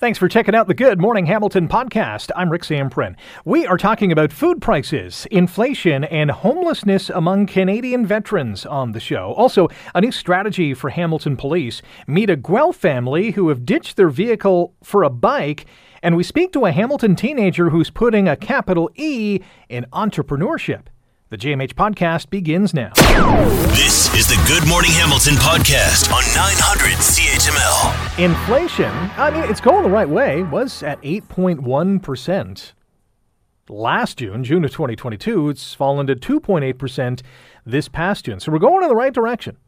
Thanks for checking out the Good Morning Hamilton podcast. I'm Rick Zamperin. We are talking about food prices, inflation, and homelessness among Canadian veterans on the show. Also, a new strategy for Hamilton police. Meet a Guelph family who have ditched their vehicle for a bike. And we speak to a Hamilton teenager who's putting a capital E in entrepreneurship. The GMH podcast begins now. This is the Good Morning Hamilton podcast on 900 CHML. Inflation, I mean, it's going the right way, was at 8.1% last June, June of 2022. It's fallen to 2.8% this past June. So we're going in the right direction.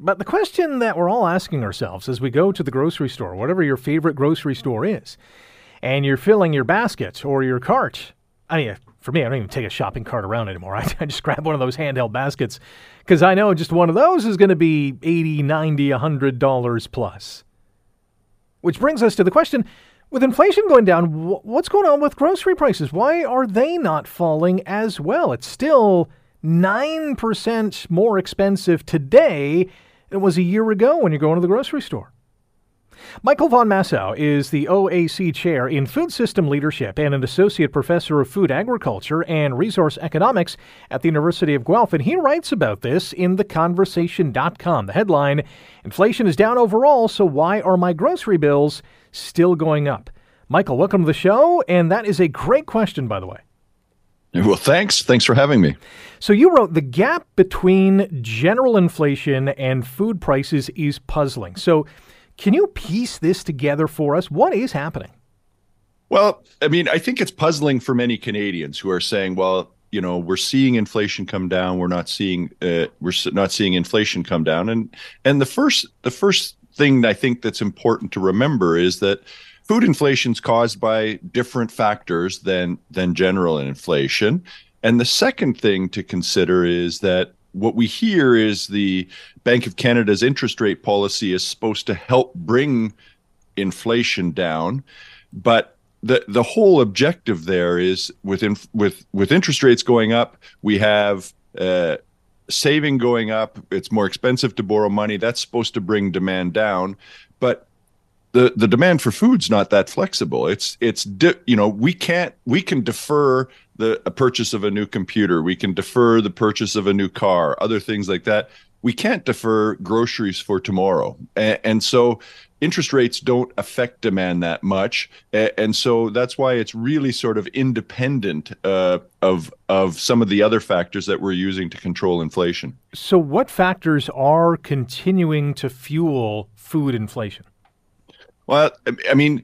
But the question that we're all asking ourselves as we go to the grocery store, whatever your favorite grocery store is, and you're filling your basket or your cart, I mean, for me, I don't even take a shopping cart around anymore. I, I just grab one of those handheld baskets because I know just one of those is going to be 80 90 $100 plus. Which brings us to the question with inflation going down, what's going on with grocery prices? Why are they not falling as well? It's still 9% more expensive today than it was a year ago when you're going to the grocery store. Michael von Massow is the OAC Chair in Food System Leadership and an Associate Professor of Food Agriculture and Resource Economics at the University of Guelph, and he writes about this in theconversation.com. The headline Inflation is down overall, so why are my grocery bills still going up? Michael, welcome to the show, and that is a great question, by the way. Well, thanks. Thanks for having me. So, you wrote the gap between general inflation and food prices is puzzling. So, can you piece this together for us? What is happening? Well, I mean, I think it's puzzling for many Canadians who are saying, well, you know, we're seeing inflation come down, we're not seeing uh, we're not seeing inflation come down, and and the first the first thing I think that's important to remember is that food inflation is caused by different factors than than general inflation, and the second thing to consider is that what we hear is the Bank of Canada's interest rate policy is supposed to help bring inflation down, but the the whole objective there is with inf- with with interest rates going up, we have uh, saving going up. It's more expensive to borrow money. That's supposed to bring demand down, but the the demand for food's not that flexible. It's it's you know we can't we can defer the a purchase of a new computer. We can defer the purchase of a new car, other things like that. We can't defer groceries for tomorrow. And, and so interest rates don't affect demand that much. And so that's why it's really sort of independent uh, of of some of the other factors that we're using to control inflation. So what factors are continuing to fuel food inflation? Well, I mean,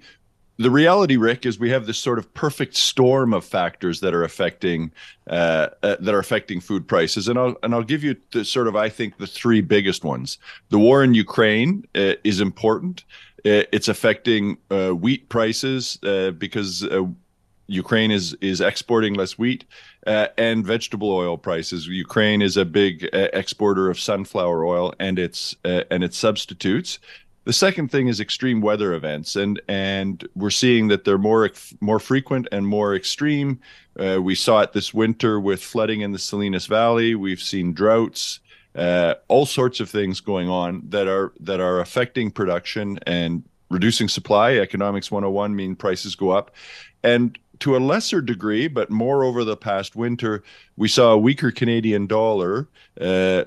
the reality, Rick, is we have this sort of perfect storm of factors that are affecting uh, uh, that are affecting food prices, and I'll and I'll give you the sort of I think the three biggest ones. The war in Ukraine uh, is important. Uh, it's affecting uh, wheat prices uh, because Ukraine is is exporting less wheat, and vegetable oil prices. Ukraine is a big exporter of sunflower oil and its and its substitutes. The second thing is extreme weather events, and and we're seeing that they're more more frequent and more extreme. Uh, we saw it this winter with flooding in the Salinas Valley. We've seen droughts, uh, all sorts of things going on that are that are affecting production and reducing supply. Economics 101 mean prices go up, and to a lesser degree, but more over the past winter, we saw a weaker Canadian dollar uh,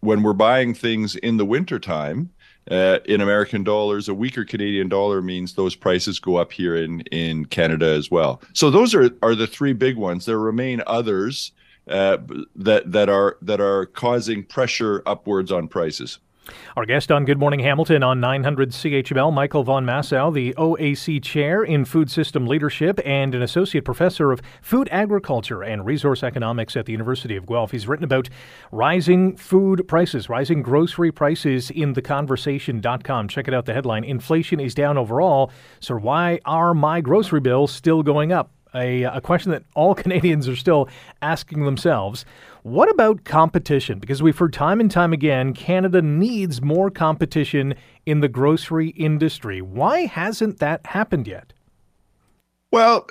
when we're buying things in the wintertime uh, in American dollars, a weaker Canadian dollar means those prices go up here in in Canada as well. So those are are the three big ones. There remain others uh, that that are that are causing pressure upwards on prices. Our guest on Good Morning Hamilton on 900 CHML, Michael von Massow, the OAC Chair in Food System Leadership and an Associate Professor of Food Agriculture and Resource Economics at the University of Guelph. He's written about rising food prices, rising grocery prices in theconversation.com. Check it out, the headline Inflation is down overall, so why are my grocery bills still going up? a, a question that all Canadians are still asking themselves. What about competition? Because we've heard time and time again Canada needs more competition in the grocery industry. Why hasn't that happened yet? Well,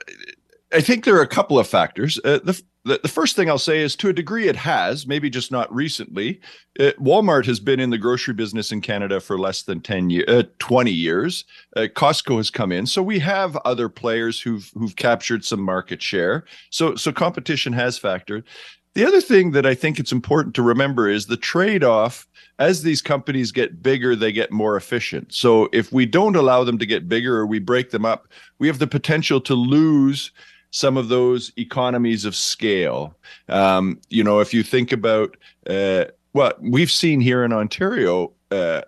I think there are a couple of factors. Uh, the the, first thing I'll say is to a degree it has, maybe just not recently. Uh, Walmart has been in the grocery business in Canada for less than 10 years, uh, 20 years. Uh, Costco has come in. So we have other players who've who've captured some market share. So so competition has factored. The other thing that I think it's important to remember is the trade-off as these companies get bigger, they get more efficient. So if we don't allow them to get bigger or we break them up, we have the potential to lose some of those economies of scale. Um, you know, if you think about uh, what we've seen here in Ontario, uh,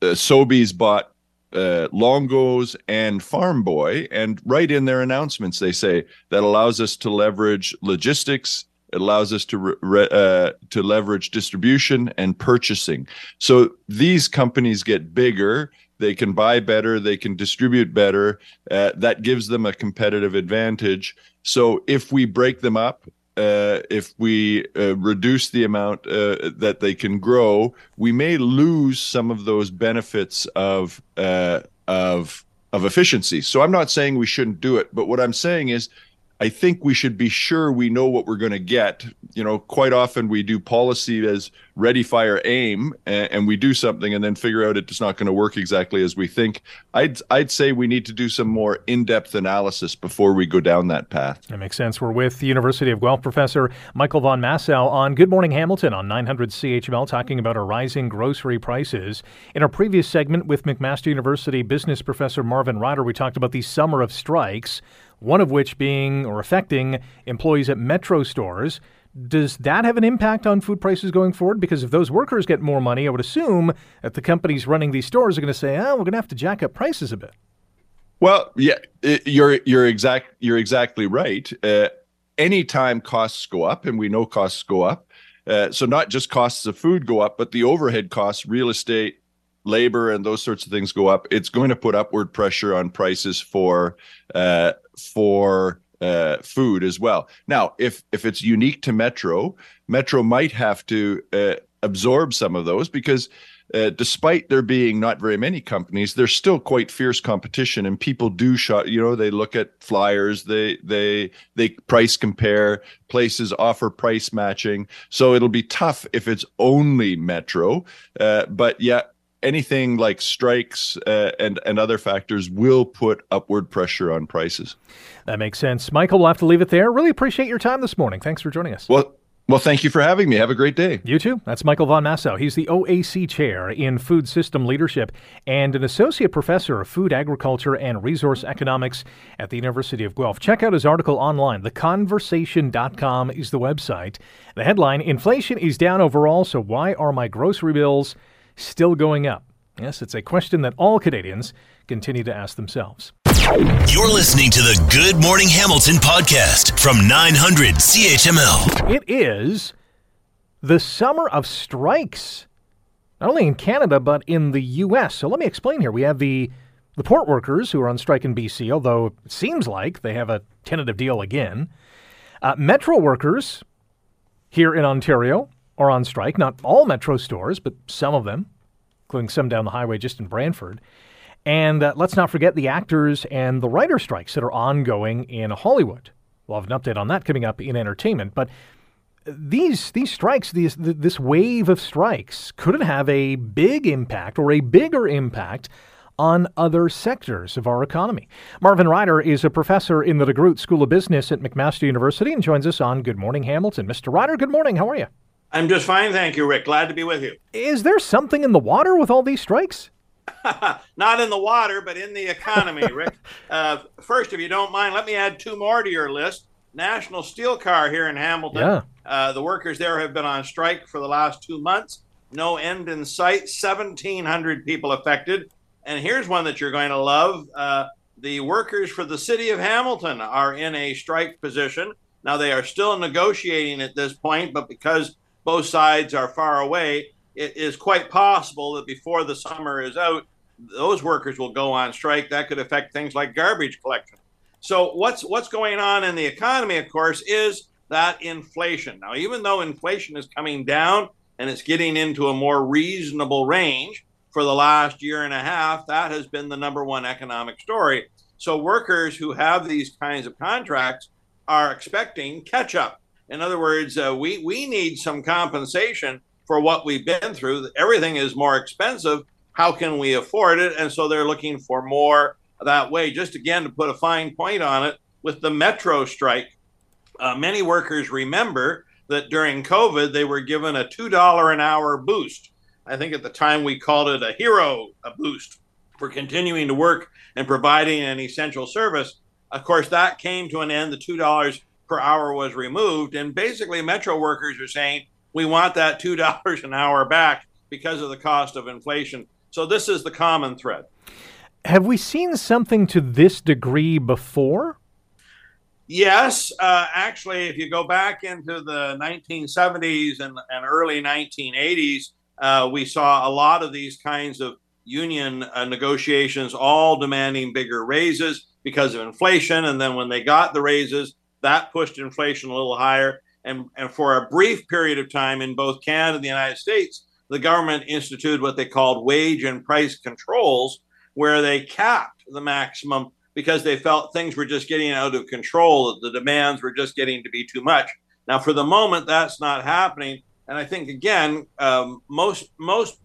uh, Sobeys bought uh, Longos and Farm Boy, and right in their announcements, they say that allows us to leverage logistics. It allows us to re- uh, to leverage distribution and purchasing. So these companies get bigger they can buy better, they can distribute better. Uh, that gives them a competitive advantage. So if we break them up, uh, if we uh, reduce the amount uh, that they can grow, we may lose some of those benefits of uh, of of efficiency. So I'm not saying we shouldn't do it, but what I'm saying is I think we should be sure we know what we're going to get. You know, quite often we do policy as ready, fire, aim, and, and we do something and then figure out it's not going to work exactly as we think. I'd I'd say we need to do some more in-depth analysis before we go down that path. That makes sense. We're with the University of Guelph professor Michael von Massow on Good Morning Hamilton on 900 CHML, talking about our rising grocery prices. In our previous segment with McMaster University business professor Marvin Ryder, we talked about the summer of strikes one of which being or affecting employees at Metro stores. Does that have an impact on food prices going forward? Because if those workers get more money, I would assume that the companies running these stores are going to say, "Oh, we're going to have to jack up prices a bit." Well, yeah, you're you're exact you're exactly right. Uh, anytime costs go up, and we know costs go up, uh, so not just costs of food go up, but the overhead costs, real estate, labor, and those sorts of things go up. It's going to put upward pressure on prices for uh, for uh, food as well. Now, if if it's unique to Metro, Metro might have to uh, absorb some of those because. Uh, despite there being not very many companies, there's still quite fierce competition, and people do shop. You know, they look at flyers, they they they price compare. Places offer price matching, so it'll be tough if it's only Metro. Uh, but yeah, anything like strikes uh, and and other factors will put upward pressure on prices. That makes sense. Michael, we'll have to leave it there. Really appreciate your time this morning. Thanks for joining us. Well, well, thank you for having me. Have a great day. You too. That's Michael Von Massow. He's the OAC Chair in Food System Leadership and an Associate Professor of Food Agriculture and Resource Economics at the University of Guelph. Check out his article online. Theconversation.com is the website. The headline Inflation is down overall, so why are my grocery bills still going up? Yes, it's a question that all Canadians continue to ask themselves. You're listening to the Good Morning Hamilton podcast from 900 CHML. It is the summer of strikes, not only in Canada, but in the U.S. So let me explain here. We have the the port workers who are on strike in BC, although it seems like they have a tentative deal again. Uh, metro workers here in Ontario are on strike. Not all metro stores, but some of them including some down the highway just in Brantford. And uh, let's not forget the actors and the writer strikes that are ongoing in Hollywood. We'll have an update on that coming up in entertainment. But these these strikes, these this wave of strikes, could have a big impact or a bigger impact on other sectors of our economy? Marvin Ryder is a professor in the DeGroote School of Business at McMaster University and joins us on Good Morning Hamilton. Mr. Ryder, good morning. How are you? I'm just fine, thank you, Rick. Glad to be with you. Is there something in the water with all these strikes? Not in the water, but in the economy, Rick. Uh, first, if you don't mind, let me add two more to your list. National Steel Car here in Hamilton. Yeah. Uh, the workers there have been on strike for the last two months. No end in sight. 1,700 people affected. And here's one that you're going to love. Uh, the workers for the city of Hamilton are in a strike position. Now, they are still negotiating at this point, but because both sides are far away, it is quite possible that before the summer is out, those workers will go on strike. That could affect things like garbage collection. So what's what's going on in the economy, of course, is that inflation. Now, even though inflation is coming down and it's getting into a more reasonable range for the last year and a half, that has been the number one economic story. So workers who have these kinds of contracts are expecting catch up In other words, uh, we we need some compensation for what we've been through. Everything is more expensive. How can we afford it? And so they're looking for more that way. Just again to put a fine point on it, with the metro strike, uh, many workers remember that during COVID they were given a two dollar an hour boost. I think at the time we called it a hero a boost for continuing to work and providing an essential service. Of course, that came to an end. The two dollars per hour was removed, and basically, metro workers are saying we want that two dollars an hour back because of the cost of inflation. So this is the common thread. Have we seen something to this degree before? Yes, uh, actually, if you go back into the 1970s and, and early 1980s, uh, we saw a lot of these kinds of union uh, negotiations, all demanding bigger raises because of inflation. And then when they got the raises, that pushed inflation a little higher. And, and for a brief period of time in both Canada and the United States, the government instituted what they called wage and price controls, where they capped the maximum because they felt things were just getting out of control, that the demands were just getting to be too much. Now, for the moment, that's not happening. And I think, again, um, most, most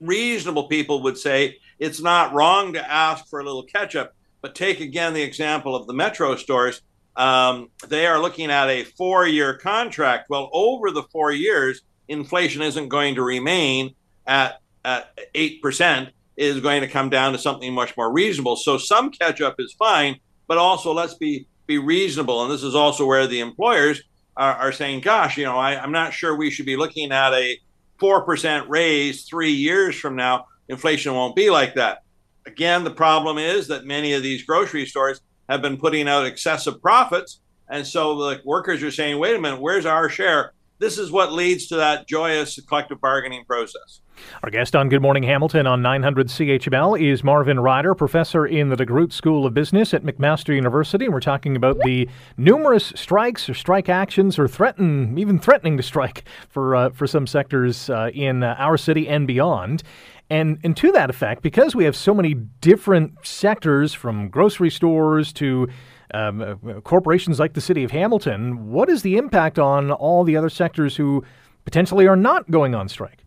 reasonable people would say it's not wrong to ask for a little catch up. But take again the example of the metro stores. Um, they are looking at a four year contract. Well, over the four years, inflation isn't going to remain at, at 8%, is going to come down to something much more reasonable. So some catch up is fine, but also let's be, be reasonable. And this is also where the employers are, are saying, gosh, you know, I, I'm not sure we should be looking at a 4% raise three years from now. Inflation won't be like that. Again, the problem is that many of these grocery stores have been putting out excessive profits. And so the workers are saying, wait a minute, where's our share? This is what leads to that joyous collective bargaining process. Our guest on Good Morning Hamilton on 900 CHML is Marvin Ryder, professor in the DeGroote School of Business at McMaster University. And we're talking about the numerous strikes or strike actions or threaten, even threatening to strike for, uh, for some sectors uh, in uh, our city and beyond. And, and to that effect, because we have so many different sectors from grocery stores to um, uh, corporations like the city of Hamilton, what is the impact on all the other sectors who potentially are not going on strike?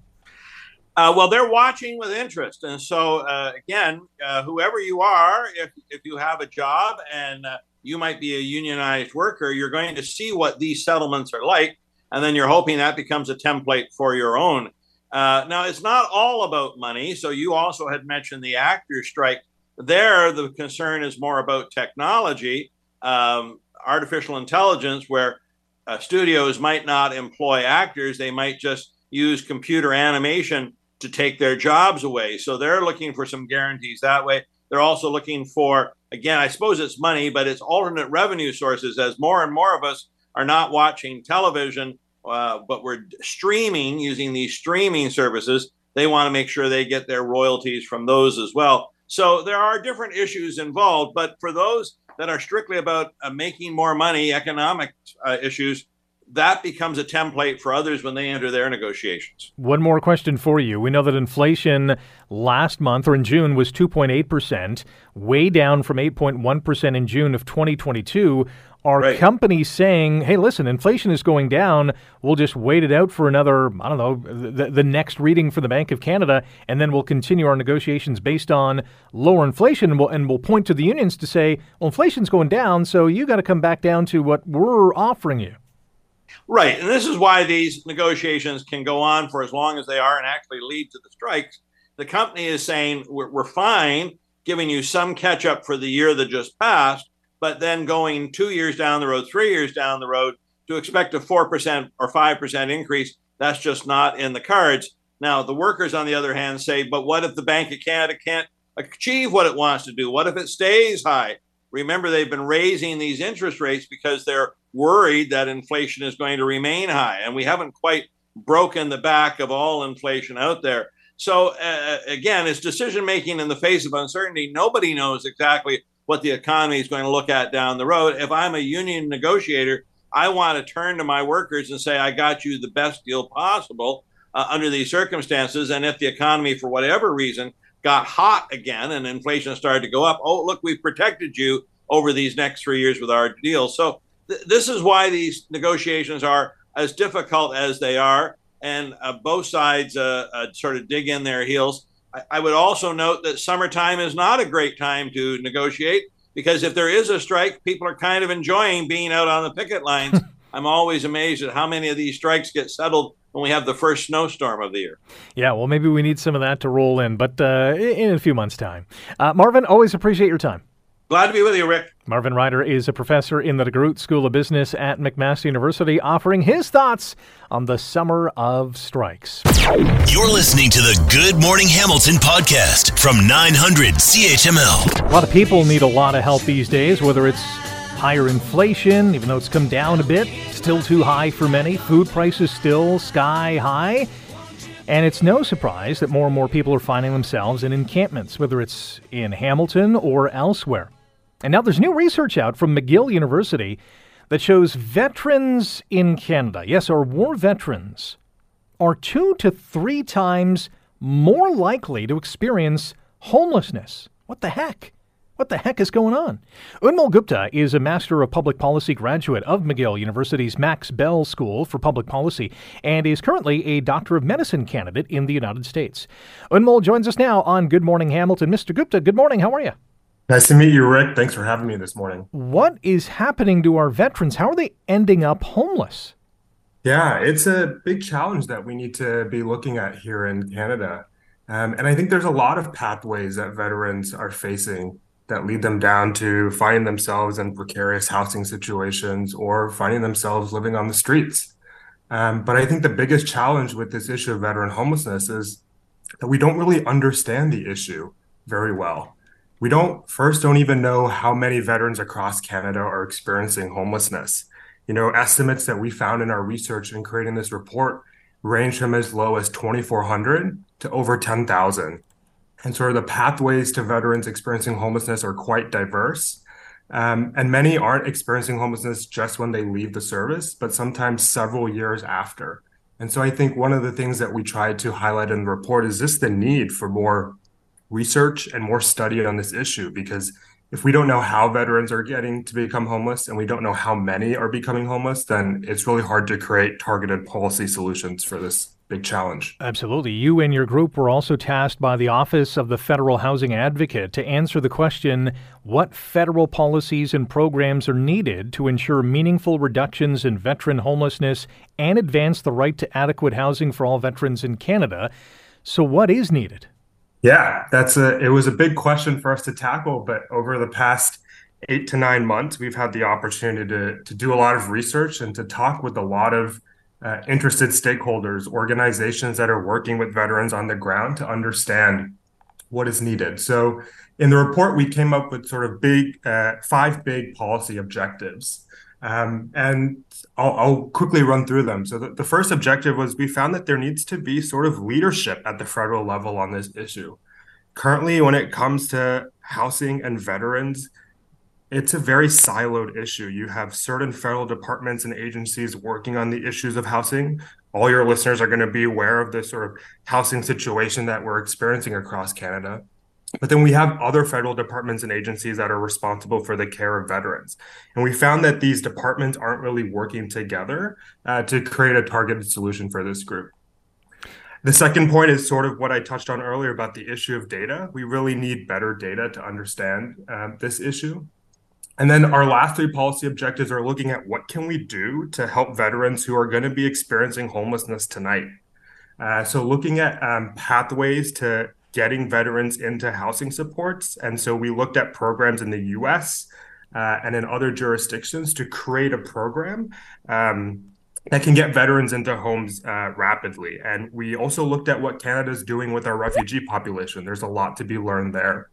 Uh, well, they're watching with interest. And so, uh, again, uh, whoever you are, if, if you have a job and uh, you might be a unionized worker, you're going to see what these settlements are like. And then you're hoping that becomes a template for your own. Uh, now, it's not all about money. So, you also had mentioned the actors' strike. There, the concern is more about technology, um, artificial intelligence, where uh, studios might not employ actors, they might just use computer animation to take their jobs away. So, they're looking for some guarantees that way. They're also looking for, again, I suppose it's money, but it's alternate revenue sources as more and more of us are not watching television uh, but we're streaming using these streaming services. They want to make sure they get their royalties from those as well. So there are different issues involved, but for those that are strictly about uh, making more money, economic uh, issues, that becomes a template for others when they enter their negotiations. One more question for you. We know that inflation last month or in June was 2.8%, way down from 8.1% in June of 2022. Are right. companies saying, hey, listen, inflation is going down. We'll just wait it out for another, I don't know, the, the next reading for the Bank of Canada, and then we'll continue our negotiations based on lower inflation. And we'll, and we'll point to the unions to say, well, inflation's going down, so you got to come back down to what we're offering you. Right. And this is why these negotiations can go on for as long as they are and actually lead to the strikes. The company is saying, we're, we're fine giving you some catch up for the year that just passed but then going two years down the road, three years down the road, to expect a 4% or 5% increase, that's just not in the cards. Now, the workers, on the other hand, say, but what if the Bank of Canada can't achieve what it wants to do? What if it stays high? Remember, they've been raising these interest rates because they're worried that inflation is going to remain high. And we haven't quite broken the back of all inflation out there. So, uh, again, it's decision making in the face of uncertainty. Nobody knows exactly what the economy is going to look at down the road. If I'm a union negotiator, I want to turn to my workers and say, I got you the best deal possible uh, under these circumstances. And if the economy, for whatever reason, got hot again and inflation started to go up, oh, look, we've protected you over these next three years with our deal. So th- this is why these negotiations are as difficult as they are, and uh, both sides uh, uh, sort of dig in their heels. I, I would also note that summertime is not a great time to negotiate because if there is a strike, people are kind of enjoying being out on the picket lines. I'm always amazed at how many of these strikes get settled when we have the first snowstorm of the year. Yeah, well, maybe we need some of that to roll in, but uh, in a few months' time. Uh, Marvin, always appreciate your time. Glad to be with you, Rick. Marvin Ryder is a professor in the DeGroote School of Business at McMaster University, offering his thoughts on the summer of strikes. You're listening to the Good Morning Hamilton podcast from 900 CHML. A lot of people need a lot of help these days, whether it's higher inflation, even though it's come down a bit, still too high for many, food prices still sky high. And it's no surprise that more and more people are finding themselves in encampments, whether it's in Hamilton or elsewhere. And now there's new research out from McGill University that shows veterans in Canada, yes, our war veterans, are two to three times more likely to experience homelessness. What the heck? What the heck is going on? Unmol Gupta is a Master of Public Policy graduate of McGill University's Max Bell School for Public Policy and is currently a Doctor of Medicine candidate in the United States. Unmol joins us now on Good Morning Hamilton. Mr. Gupta, good morning. How are you? Nice to meet you, Rick. Thanks for having me this morning. What is happening to our veterans? How are they ending up homeless? Yeah, it's a big challenge that we need to be looking at here in Canada. Um, and I think there's a lot of pathways that veterans are facing that lead them down to finding themselves in precarious housing situations or finding themselves living on the streets. Um, but I think the biggest challenge with this issue of veteran homelessness is that we don't really understand the issue very well we don't first don't even know how many veterans across Canada are experiencing homelessness. You know, estimates that we found in our research in creating this report range from as low as 2,400 to over 10,000. And sort of the pathways to veterans experiencing homelessness are quite diverse. Um, and many aren't experiencing homelessness just when they leave the service, but sometimes several years after. And so I think one of the things that we tried to highlight in the report is just the need for more research and more study on this issue because if we don't know how veterans are getting to become homeless and we don't know how many are becoming homeless, then it's really hard to create targeted policy solutions for this big challenge. Absolutely. You and your group were also tasked by the Office of the Federal Housing Advocate to answer the question what federal policies and programs are needed to ensure meaningful reductions in veteran homelessness and advance the right to adequate housing for all veterans in Canada. So, what is needed? Yeah, that's a it was a big question for us to tackle, but over the past eight to nine months, we've had the opportunity to to do a lot of research and to talk with a lot of uh, interested stakeholders, organizations that are working with veterans on the ground to understand what is needed. So, in the report, we came up with sort of big uh, five big policy objectives. Um, and I'll, I'll, quickly run through them. So, the, the, first objective was we found that there needs to be sort of leadership at the federal level on this issue. Currently, when it comes to housing and veterans, it's a very siloed issue. You have certain federal departments and agencies working on the issues of housing. All your listeners are going to be aware of the sort of housing situation that we're experiencing across Canada. But then we have other federal departments and agencies that are responsible for the care of veterans. And we found that these departments aren't really working together uh, to create a targeted solution for this group. The second point is sort of what I touched on earlier about the issue of data. We really need better data to understand uh, this issue. And then our last three policy objectives are looking at what can we do to help veterans who are going to be experiencing homelessness tonight. Uh, so looking at um, pathways to getting veterans into housing supports. And so we looked at programs in the US uh, and in other jurisdictions to create a program um, that can get veterans into homes uh, rapidly. And we also looked at what Canada is doing with our refugee population. There's a lot to be learned there.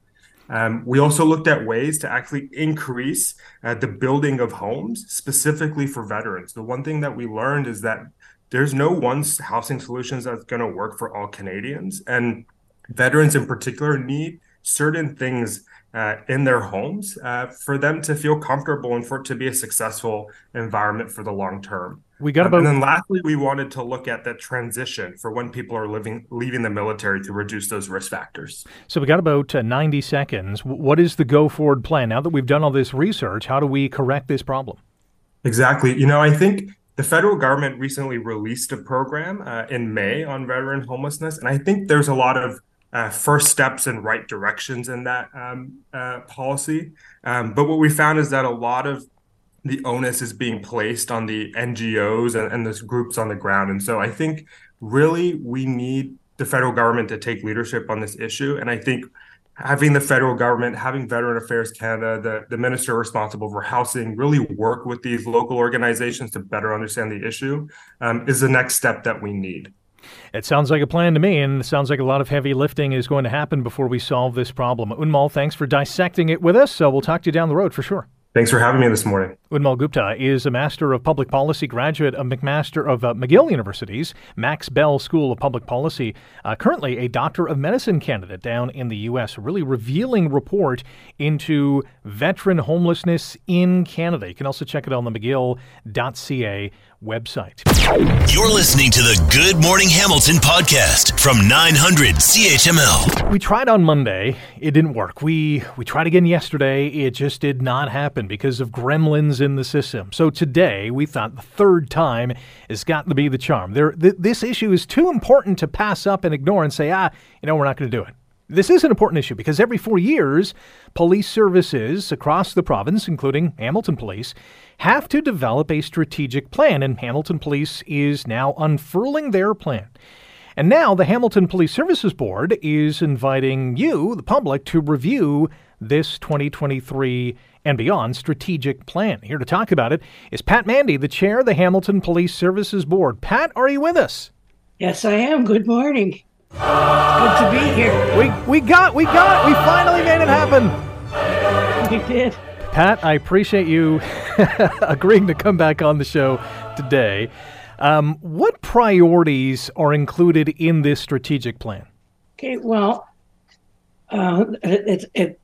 Um, we also looked at ways to actually increase uh, the building of homes specifically for veterans. The one thing that we learned is that there's no one housing solutions that's going to work for all Canadians. And veterans in particular need certain things uh, in their homes uh, for them to feel comfortable and for it to be a successful environment for the long term. We got about, um, and then lastly, we wanted to look at the transition for when people are living leaving the military to reduce those risk factors. So we got about uh, 90 seconds. What is the go forward plan now that we've done all this research? How do we correct this problem? Exactly. You know, I think the federal government recently released a program uh, in May on veteran homelessness, and I think there's a lot of uh, first steps and right directions in that um, uh, policy. Um, but what we found is that a lot of the onus is being placed on the NGOs and, and the groups on the ground. And so I think really we need the federal government to take leadership on this issue. And I think having the federal government, having Veteran Affairs Canada, the, the minister responsible for housing, really work with these local organizations to better understand the issue um, is the next step that we need. It sounds like a plan to me, and it sounds like a lot of heavy lifting is going to happen before we solve this problem. Unmal, thanks for dissecting it with us. So we'll talk to you down the road for sure. Thanks for having me this morning. Unmal Gupta is a Master of Public Policy graduate of McMaster of uh, McGill University's Max Bell School of Public Policy, uh, currently a Doctor of Medicine candidate down in the U.S. A really revealing report into veteran homelessness in Canada. You can also check it on the McGill.ca website. You're listening to the Good Morning Hamilton podcast from 900 CHML. We tried on Monday, it didn't work. We we tried again yesterday, it just did not happen because of gremlins in the system. So today, we thought the third time has got to be the charm. There th- this issue is too important to pass up and ignore and say, "Ah, you know, we're not going to do it." This is an important issue because every four years, police services across the province, including Hamilton Police, have to develop a strategic plan, and Hamilton Police is now unfurling their plan. And now the Hamilton Police Services Board is inviting you, the public, to review this 2023 and beyond strategic plan. Here to talk about it is Pat Mandy, the chair of the Hamilton Police Services Board. Pat, are you with us? Yes, I am. Good morning. Good to be here. We we got we got we finally made it happen. We did. Pat, I appreciate you agreeing to come back on the show today. Um, what priorities are included in this strategic plan? Okay, well, uh, it, it,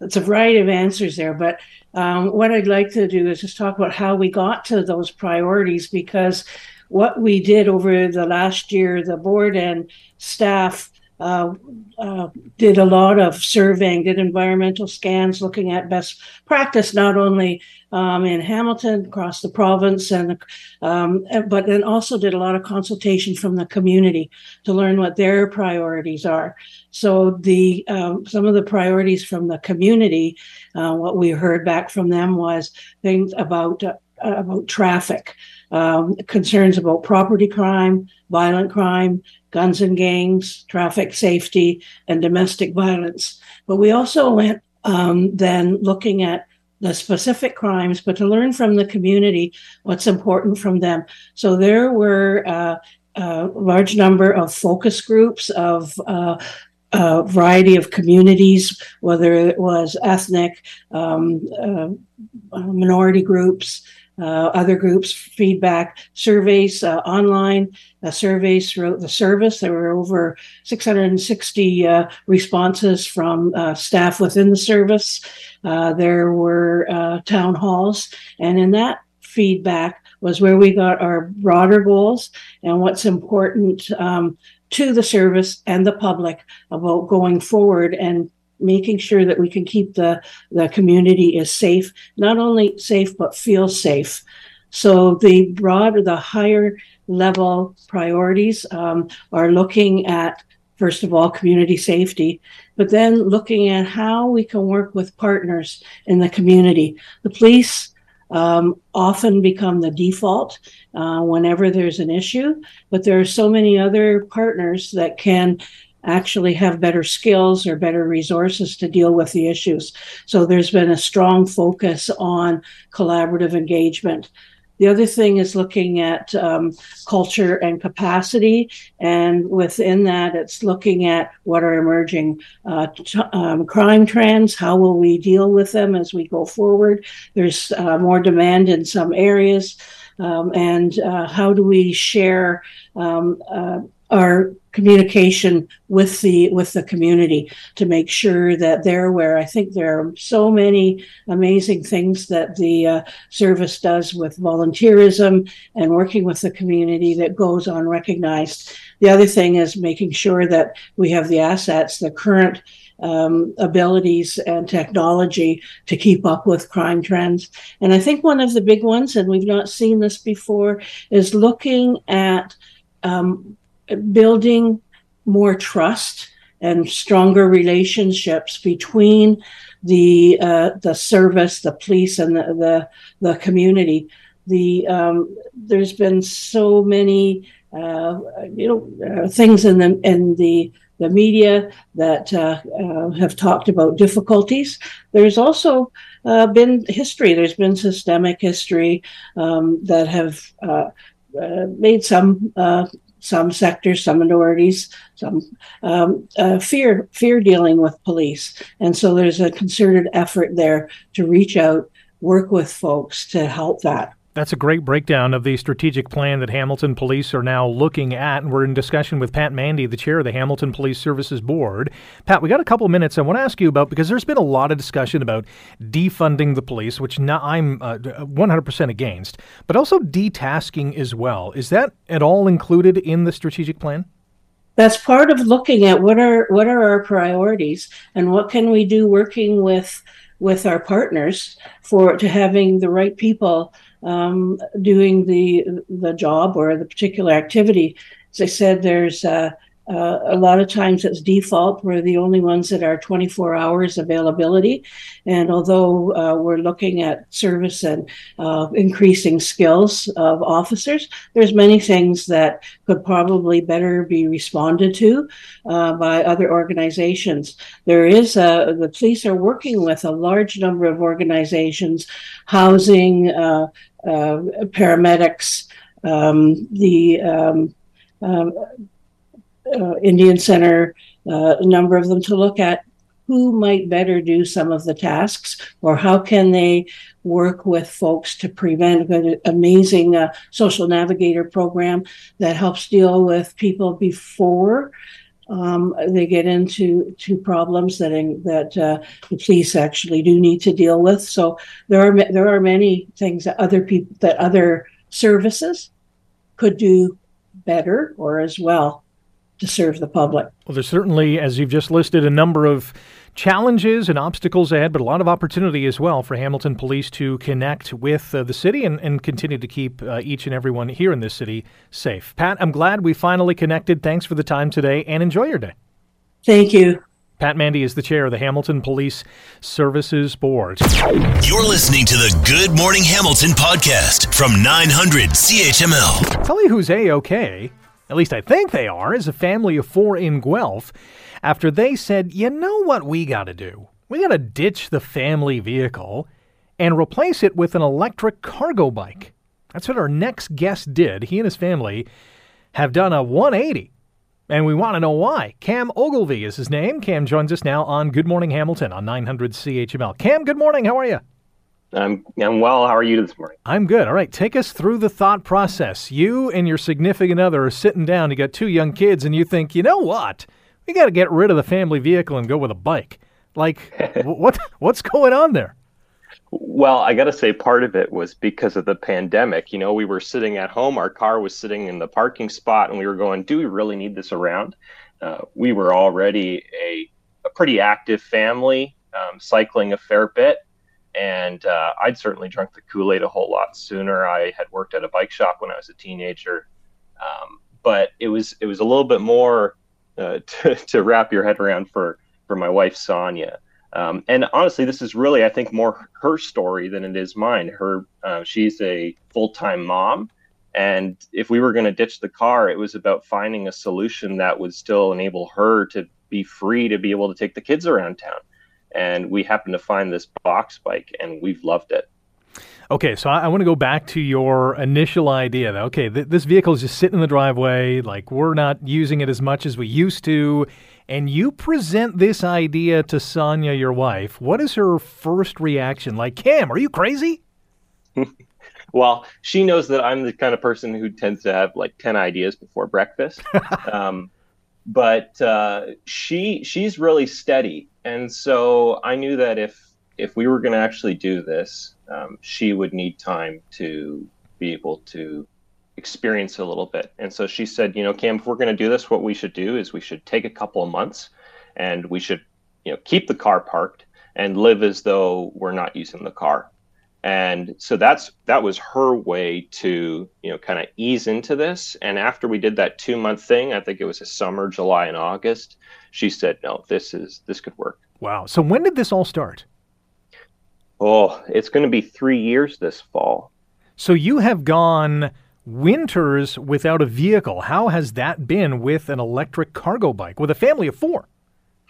it's a variety of answers there, but um, what I'd like to do is just talk about how we got to those priorities because what we did over the last year, the board and staff uh, uh, did a lot of surveying, did environmental scans, looking at best practice, not only um, in Hamilton, across the province, and um, but then also did a lot of consultation from the community to learn what their priorities are. So the um, some of the priorities from the community, uh, what we heard back from them was things about uh, about traffic um, concerns about property crime, violent crime, guns and gangs, traffic safety, and domestic violence. But we also went um, then looking at the specific crimes, but to learn from the community what's important from them. So there were uh, a large number of focus groups of uh, a variety of communities, whether it was ethnic, um, uh, minority groups, uh, other groups' feedback, surveys uh, online, uh, surveys throughout the service. There were over 660 uh, responses from uh, staff within the service. Uh, there were town halls, and in that feedback was where we got our broader goals and what's important um, to the service and the public about going forward and making sure that we can keep the, the community is safe, not only safe, but feel safe. So the broader, the higher level priorities um, are looking at, first of all, community safety, but then looking at how we can work with partners in the community. The police um, often become the default uh, whenever there's an issue, but there are so many other partners that can actually have better skills or better resources to deal with the issues. So there's been a strong focus on collaborative engagement. The other thing is looking at um, culture and capacity, and within that, it's looking at what are emerging uh, t- um, crime trends. How will we deal with them as we go forward? There's uh, more demand in some areas, um, and uh, how do we share um, uh, our communication with the with the community to make sure that they're aware. I think there are so many amazing things that the uh, service does with volunteerism and working with the community that goes unrecognized. The other thing is making sure that we have the assets, the current um, abilities and technology to keep up with crime trends. And I think one of the big ones, and we've not seen this before, is looking at um, building more trust and stronger relationships between the uh, the service, the police, and the the, the community. The um, there's been so many uh, you know uh, things in the in the the media that uh, uh, have talked about difficulties. There's also uh, been history. There's been systemic history um, that have made some some sectors, some minorities, some um, uh, fear fear dealing with police, and so there's a concerted effort there to reach out, work with folks to help that. That's a great breakdown of the strategic plan that Hamilton Police are now looking at. And we're in discussion with Pat Mandy, the chair of the Hamilton Police Services Board. Pat, we got a couple minutes I want to ask you about because there's been a lot of discussion about defunding the police, which now I'm uh, 100% against, but also detasking as well. Is that at all included in the strategic plan? That's part of looking at what are what are our priorities and what can we do working with with our partners for to having the right people um, doing the the job or the particular activity. As I said, there's uh, uh, a lot of times it's default. We're the only ones that are 24 hours availability. And although uh, we're looking at service and uh, increasing skills of officers, there's many things that could probably better be responded to uh, by other organizations. There is a, the police are working with a large number of organizations, housing, uh, paramedics, um, the um, um, uh, Indian Center, uh, a number of them to look at who might better do some of the tasks or how can they work with folks to prevent an amazing uh, social navigator program that helps deal with people before um, they get into to problems that that uh, the police actually do need to deal with. So there are there are many things that other people that other services could do better or as well to serve the public. Well, there's certainly, as you've just listed, a number of challenges and obstacles ahead, but a lot of opportunity as well for Hamilton Police to connect with uh, the city and, and continue to keep uh, each and everyone here in this city safe. Pat, I'm glad we finally connected. Thanks for the time today and enjoy your day. Thank you. Pat Mandy is the chair of the Hamilton Police Services Board. You're listening to the Good Morning Hamilton podcast from 900 CHML. Tell you who's A OK at least I think they are, is a family of four in Guelph after they said, you know what we got to do? We got to ditch the family vehicle and replace it with an electric cargo bike. That's what our next guest did. He and his family have done a 180. And we want to know why. Cam Ogilvie is his name. Cam joins us now on Good Morning Hamilton on 900 CHML. Cam, good morning. How are you? I'm I'm well. How are you this morning? I'm good. All right, take us through the thought process. You and your significant other are sitting down. You got two young kids, and you think, you know what? We got to get rid of the family vehicle and go with a bike. Like, what what's going on there? Well, I got to say, part of it was because of the pandemic. You know, we were sitting at home, our car was sitting in the parking spot, and we were going, do we really need this around? Uh, we were already a, a pretty active family, um, cycling a fair bit and uh, I'd certainly drunk the Kool Aid a whole lot sooner. I had worked at a bike shop when I was a teenager, um, but it was it was a little bit more uh, to, to wrap your head around for for my wife Sonia. Um, and honestly, this is really I think more her story than it is mine. Her uh, she's a full time mom. And if we were going to ditch the car, it was about finding a solution that would still enable her to be free to be able to take the kids around town and we happened to find this box bike and we've loved it. Okay, so I, I want to go back to your initial idea. That, okay, th- this vehicle is just sitting in the driveway, like we're not using it as much as we used to, and you present this idea to Sonia, your wife. What is her first reaction? Like, Cam, are you crazy? well, she knows that I'm the kind of person who tends to have like ten ideas before breakfast. um, but uh, she she's really steady, and so I knew that if if we were going to actually do this, um, she would need time to be able to experience a little bit. And so she said, you know, Cam, if we're going to do this, what we should do is we should take a couple of months, and we should you know, keep the car parked and live as though we're not using the car. And so that's that was her way to, you know, kind of ease into this. And after we did that two month thing, I think it was a summer, July and August, she said, no, this is this could work. Wow. So when did this all start? Oh, it's going to be three years this fall. So you have gone winters without a vehicle. How has that been with an electric cargo bike with a family of four?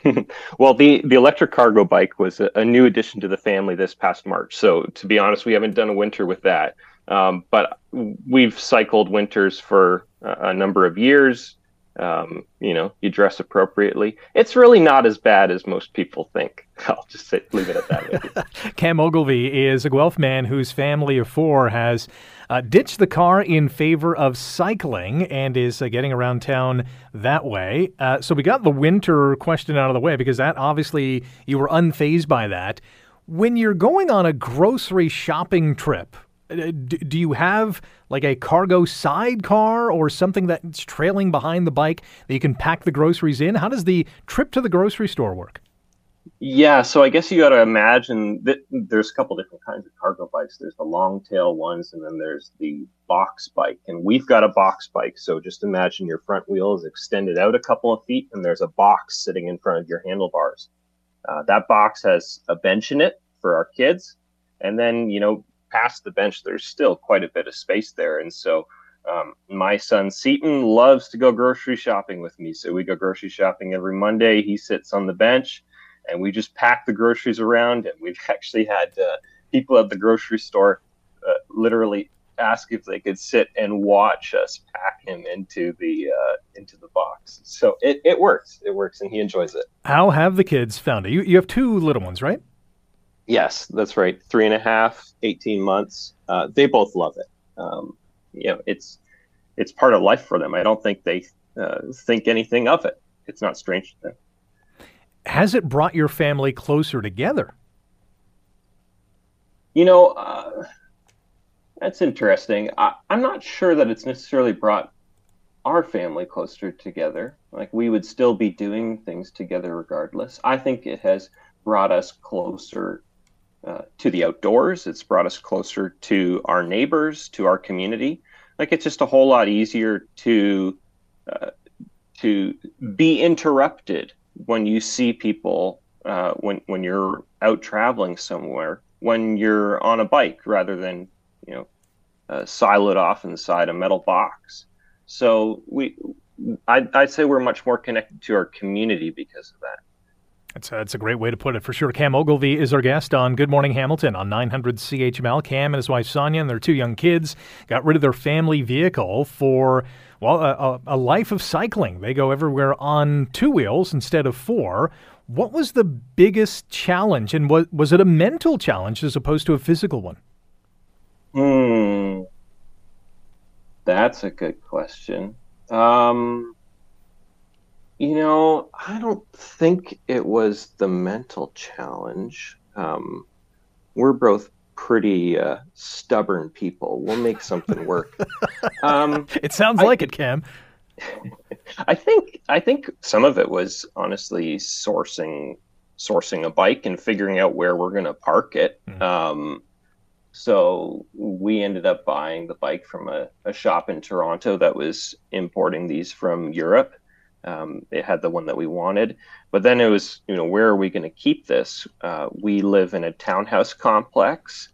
well, the the electric cargo bike was a, a, new addition to the family this past March. So, to be honest, we haven't done a winter with that. Um, but we've cycled winters for a, a number of years. Um, you know, you dress appropriately. It's really not as bad as most people think. I'll just say, leave it at that. Cam Ogilvie is a Guelph man whose family of four has uh, ditched the car in favor of cycling and is uh, getting around town that way. Uh, so we got the winter question out of the way because that obviously you were unfazed by that. When you're going on a grocery shopping trip, do you have like a cargo sidecar or something that's trailing behind the bike that you can pack the groceries in? How does the trip to the grocery store work? Yeah, so I guess you got to imagine that there's a couple different kinds of cargo bikes. There's the long tail ones, and then there's the box bike. And we've got a box bike. So just imagine your front wheel is extended out a couple of feet, and there's a box sitting in front of your handlebars. Uh, that box has a bench in it for our kids. And then, you know, past the bench, there's still quite a bit of space there. And so um, my son Seaton loves to go grocery shopping with me. So we go grocery shopping every Monday. He sits on the bench and we just pack the groceries around. And we've actually had uh, people at the grocery store uh, literally ask if they could sit and watch us pack him into the uh, into the box. So it, it works. It works, and he enjoys it. How have the kids found it? You you have two little ones, right? Yes, that's right. Three and a half, 18 months. Uh, they both love it. Um, you know, it's it's part of life for them. I don't think they uh, think anything of it. It's not strange to them has it brought your family closer together? You know, uh, that's interesting. I, I'm not sure that it's necessarily brought our family closer together. Like we would still be doing things together regardless. I think it has brought us closer uh, to the outdoors. It's brought us closer to our neighbors, to our community. Like it's just a whole lot easier to uh, to be interrupted when you see people uh, when when you're out traveling somewhere when you're on a bike rather than you know uh, siloed off inside a metal box. So we, I'd, I'd say we're much more connected to our community because of that. That's a, that's a great way to put it for sure. Cam Ogilvie is our guest on Good Morning Hamilton on 900 CHML. Cam and his wife Sonia and their two young kids got rid of their family vehicle for well, a, a, life of cycling. They go everywhere on two wheels instead of four. What was the biggest challenge, and was, was it a mental challenge as opposed to a physical one? Hmm. That's a good question. Um, you know, I don't think it was the mental challenge. Um, we're both pretty uh, stubborn people. We'll make something work. Um, it sounds I, like it, Cam. I think I think some of it was honestly sourcing sourcing a bike and figuring out where we're going to park it. Mm. Um, so we ended up buying the bike from a, a, shop in Toronto that was importing these from Europe. Um, it had the one that we wanted, but then it was, you know, where are we going to keep this? Uh, we live in a townhouse complex,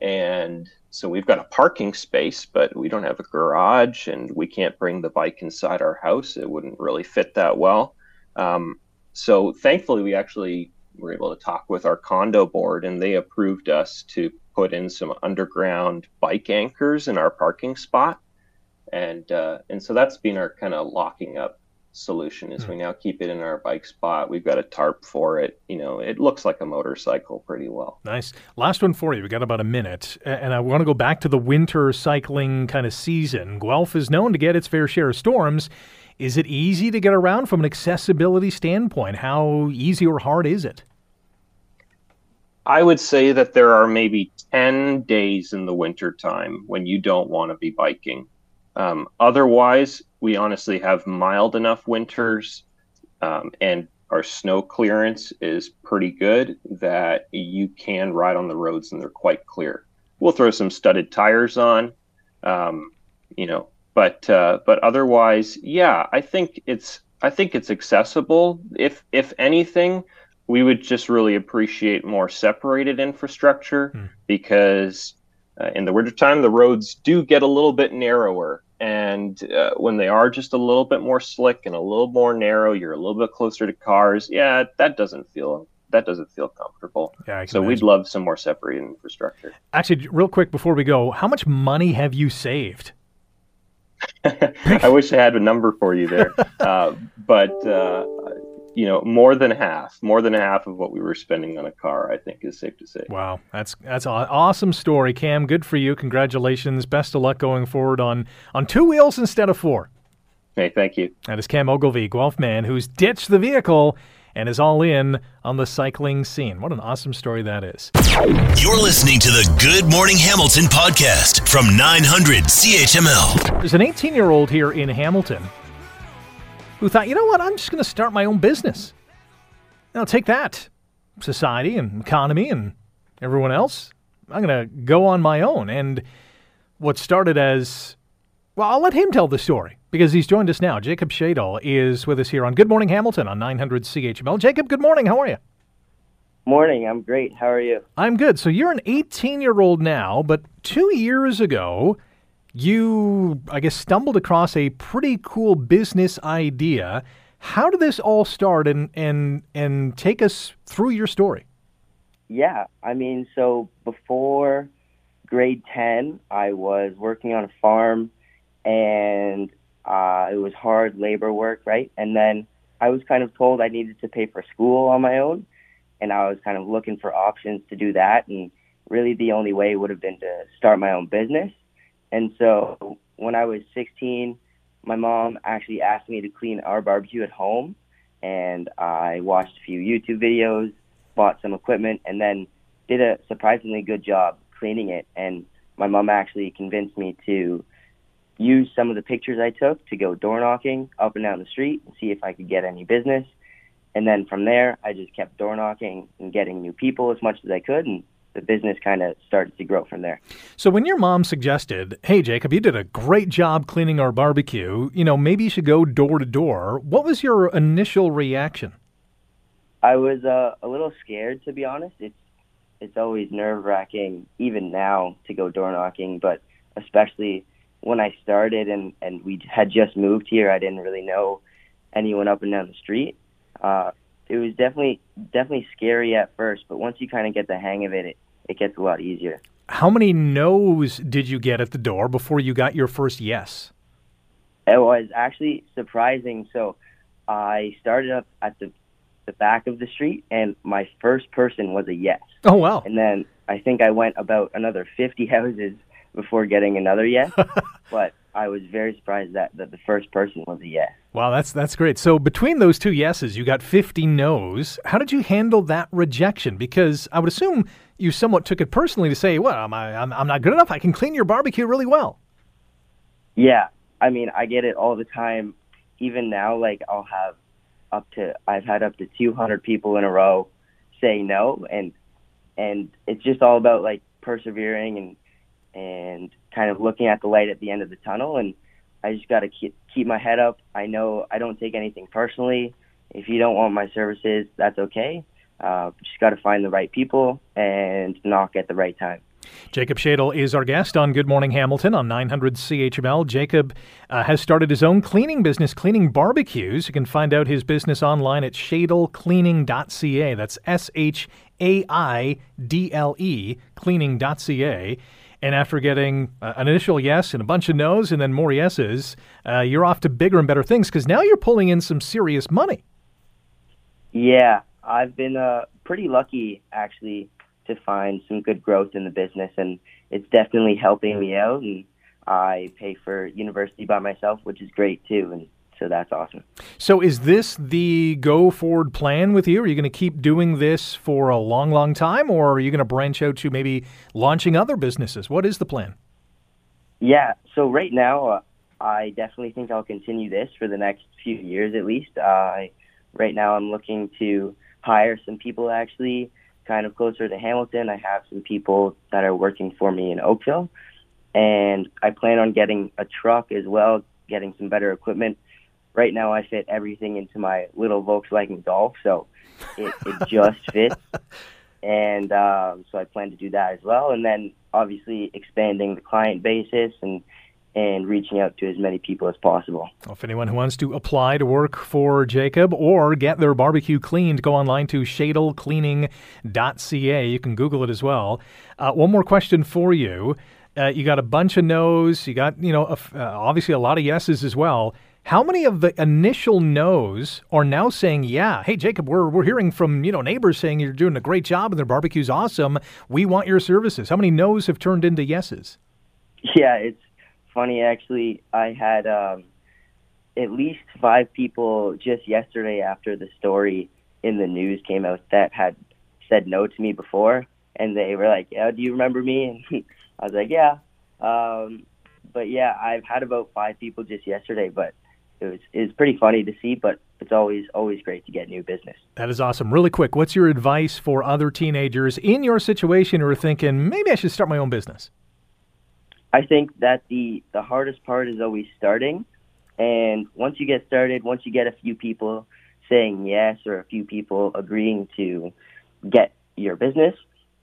and so we've got a parking space, but we don't have a garage, and we can't bring the bike inside our house. It wouldn't really fit that well. Um, so thankfully, we actually were able to talk with our condo board, and they approved us to put in some underground bike anchors in our parking spot, and uh, and so that's been our kind of locking up solution is mm. we now keep it in our bike spot. We've got a tarp for it. You know, it looks like a motorcycle pretty well. Nice. Last one for you. We've got about a minute, and I want to go back to the winter cycling kind of season. Guelph is known to get its fair share of storms. Is it easy to get around from an accessibility standpoint? How easy or hard is it? I would say that there are maybe 10 days in the wintertime when you don't want to be biking. Um, otherwise, we honestly have mild enough winters um, and our snow clearance is pretty good that you can ride on the roads and they're quite clear. We'll throw some studded tires on, um, you know, but uh, but otherwise, yeah, I think it's I think it's accessible. If if anything, we would just really appreciate more separated infrastructure mm. because uh, in the wintertime the roads do get a little bit narrower and uh, when they are just a little bit more slick and a little more narrow you're a little bit closer to cars yeah that doesn't feel that doesn't feel comfortable. Yeah, so imagine. we'd love some more separated infrastructure. Actually real quick before we go how much money have you saved? I wish I had a number for you there, uh, but uh, you know, more than half, more than half of what we were spending on a car, I think is safe to say. Wow, that's that's an awesome story, Cam. Good for you. Congratulations. Best of luck going forward on on two wheels instead of four. Hey, thank you. That is Cam Ogilvie, Guelph man, who's ditched the vehicle and is all in on the cycling scene. What an awesome story that is. You're listening to the Good Morning Hamilton podcast from 900 CHML. There's an 18 year old here in Hamilton who thought, you know what, I'm just going to start my own business. And I'll take that, society and economy and everyone else. I'm going to go on my own. And what started as, well, I'll let him tell the story because he's joined us now. Jacob Shaidle is with us here on Good Morning Hamilton on 900 CHML. Jacob, good morning. How are you? Morning. I'm great. How are you? I'm good. So you're an 18 year old now, but two years ago, you, I guess, stumbled across a pretty cool business idea. How did this all start and, and, and take us through your story? Yeah, I mean, so before grade 10, I was working on a farm and uh, it was hard labor work, right? And then I was kind of told I needed to pay for school on my own. And I was kind of looking for options to do that. And really, the only way would have been to start my own business. And so when I was 16, my mom actually asked me to clean our barbecue at home. And I watched a few YouTube videos, bought some equipment, and then did a surprisingly good job cleaning it. And my mom actually convinced me to use some of the pictures I took to go door knocking up and down the street and see if I could get any business. And then from there, I just kept door knocking and getting new people as much as I could. And the business kind of started to grow from there. So when your mom suggested, "Hey Jacob, you did a great job cleaning our barbecue. You know, maybe you should go door to door." What was your initial reaction? I was uh, a little scared, to be honest. It's it's always nerve wracking, even now, to go door knocking, but especially when I started and and we had just moved here, I didn't really know anyone up and down the street. Uh, it was definitely definitely scary at first, but once you kind of get the hang of it, it, it gets a lot easier. How many no's did you get at the door before you got your first yes? It was actually surprising. So I started up at the the back of the street, and my first person was a yes. Oh wow! And then I think I went about another fifty houses before getting another yes. but I was very surprised that, that the first person was a yes. Wow, that's that's great. So between those two yeses, you got 50 no's. How did you handle that rejection? Because I would assume you somewhat took it personally to say, "Well, am I, I'm I'm not good enough. I can clean your barbecue really well." Yeah, I mean, I get it all the time. Even now, like I'll have up to I've had up to 200 people in a row say no, and and it's just all about like persevering and and kind of looking at the light at the end of the tunnel. And I just got to keep keep my head up. I know I don't take anything personally. If you don't want my services, that's okay. Uh, just got to find the right people and knock at the right time. Jacob Shaidle is our guest on Good Morning Hamilton on 900 CHML. Jacob uh, has started his own cleaning business, cleaning barbecues. You can find out his business online at shaidlecleaning.ca. That's S H A I D L E cleaning.ca. And after getting uh, an initial yes and a bunch of no's and then more yeses, uh, you're off to bigger and better things because now you're pulling in some serious money. Yeah, I've been uh, pretty lucky actually to find some good growth in the business, and it's definitely helping me out. And I pay for university by myself, which is great too. And so that's awesome. So, is this the go forward plan with you? Are you going to keep doing this for a long, long time, or are you going to branch out to maybe launching other businesses? What is the plan? Yeah, so right now, uh, I definitely think I'll continue this for the next few years at least. Uh, I right now I'm looking to hire some people actually kind of closer to Hamilton. I have some people that are working for me in Oakville, and I plan on getting a truck as well, getting some better equipment. Right now, I fit everything into my little Volkswagen Golf, so it, it just fits. And um, so I plan to do that as well, and then obviously expanding the client basis and and reaching out to as many people as possible. Well, if anyone who wants to apply to work for Jacob or get their barbecue cleaned, go online to shaidlecleaning.ca. You can Google it as well. Uh, one more question for you. Uh, you got a bunch of no's. You got, you know, uh, obviously a lot of yeses as well. How many of the initial no's are now saying, "Yeah, hey Jacob, we're we're hearing from you know neighbors saying you're doing a great job and their barbecue's awesome. We want your services." How many no's have turned into yeses? Yeah, it's funny actually. I had um, at least five people just yesterday after the story in the news came out that had said no to me before, and they were like, "Yeah, do you remember me?" And I was like, "Yeah." Um, but yeah, I've had about five people just yesterday, but it was it was pretty funny to see. But it's always always great to get new business. That is awesome. Really quick, what's your advice for other teenagers in your situation who are thinking maybe I should start my own business? I think that the the hardest part is always starting, and once you get started, once you get a few people saying yes or a few people agreeing to get your business,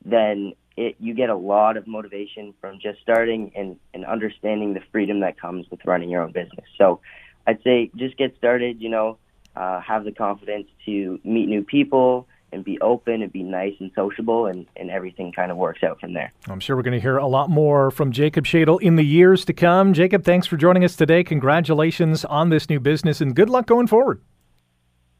then it, you get a lot of motivation from just starting and, and understanding the freedom that comes with running your own business. So I'd say just get started, you know, uh, have the confidence to meet new people, and be open and be nice and sociable, and, and everything kind of works out from there. I'm sure we're going to hear a lot more from Jacob Shaidle in the years to come. Jacob, thanks for joining us today. Congratulations on this new business, and good luck going forward.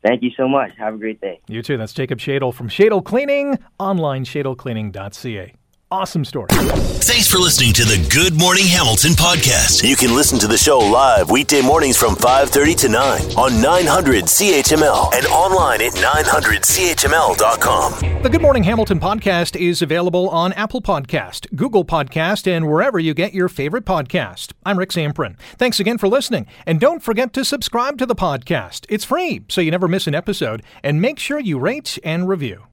Thank you so much. Have a great day. You too. That's Jacob Shaidle from Shaidle Cleaning, online shaidlecleaning.ca. Awesome story. Thanks for listening to the Good Morning Hamilton podcast. You can listen to the show live weekday mornings from 5:30 to 9 on 900 CHML and online at 900CHML.com. The Good Morning Hamilton podcast is available on Apple Podcast, Google Podcast, and wherever you get your favorite podcast. I'm Rick Zamperin. Thanks again for listening, and don't forget to subscribe to the podcast. It's free, so you never miss an episode, and make sure you rate and review.